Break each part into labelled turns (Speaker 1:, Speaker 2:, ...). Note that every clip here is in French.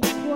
Speaker 1: room.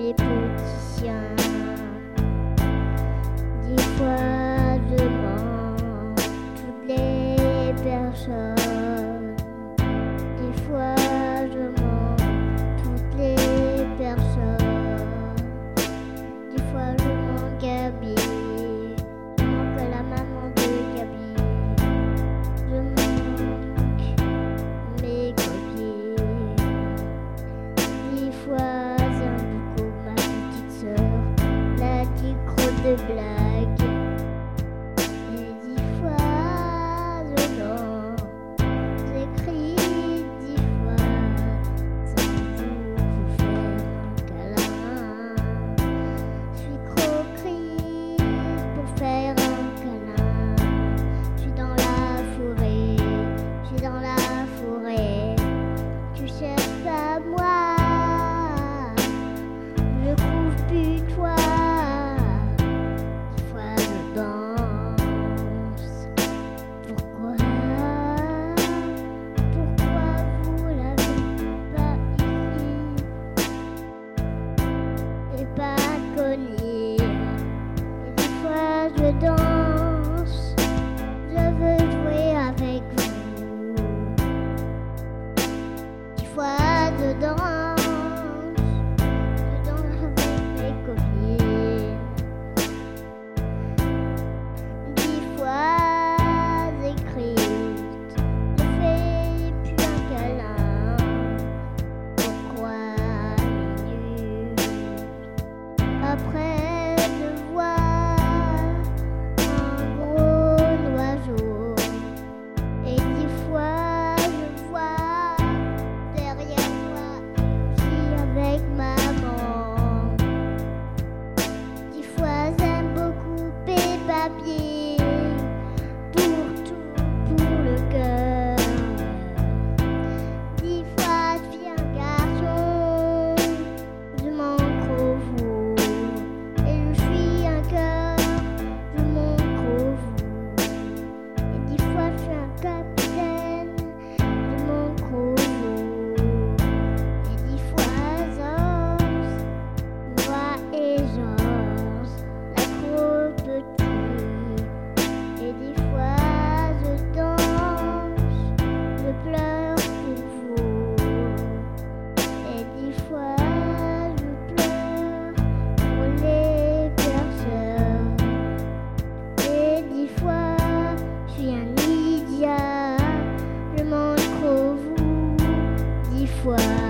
Speaker 1: Et dix fois fois.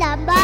Speaker 1: number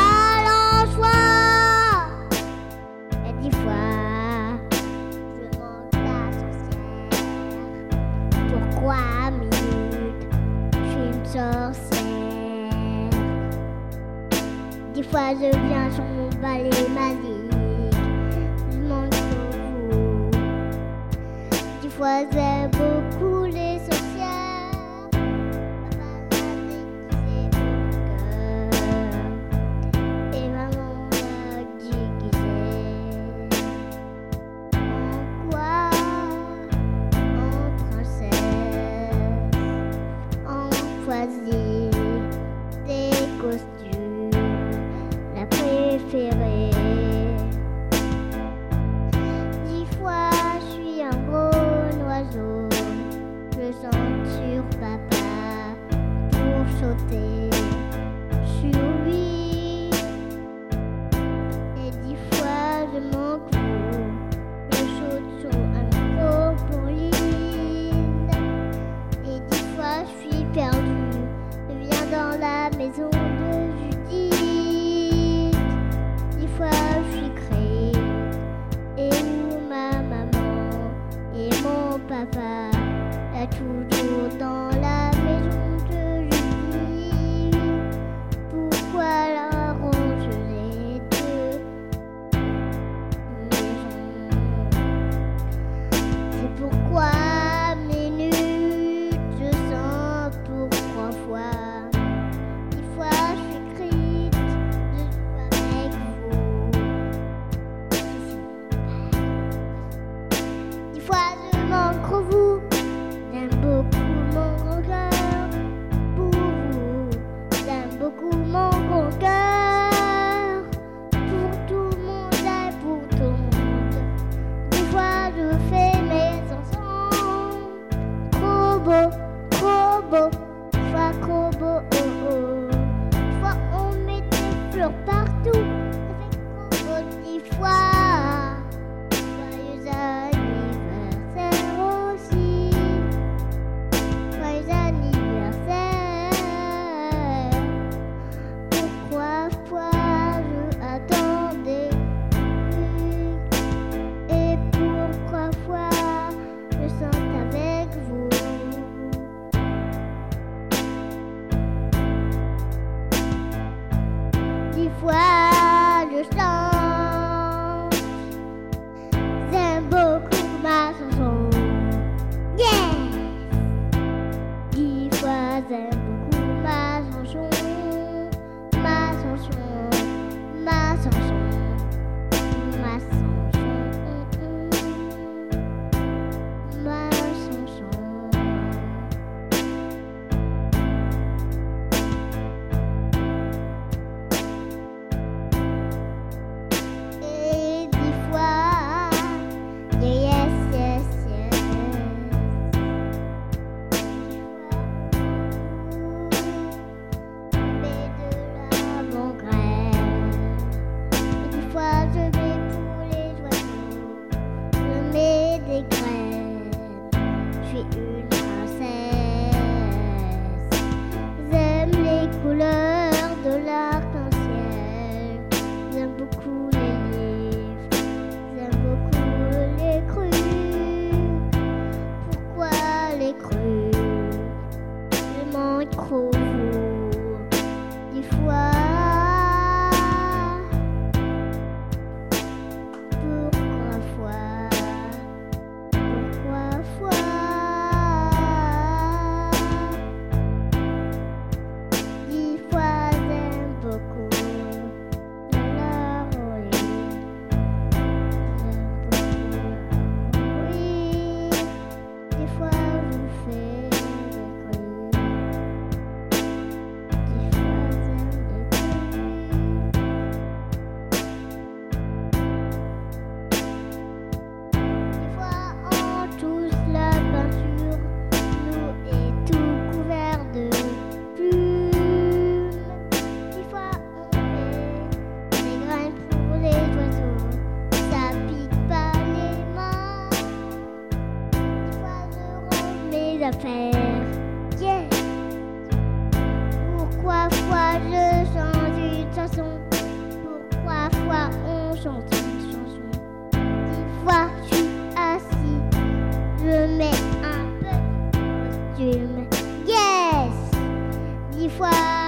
Speaker 1: 喜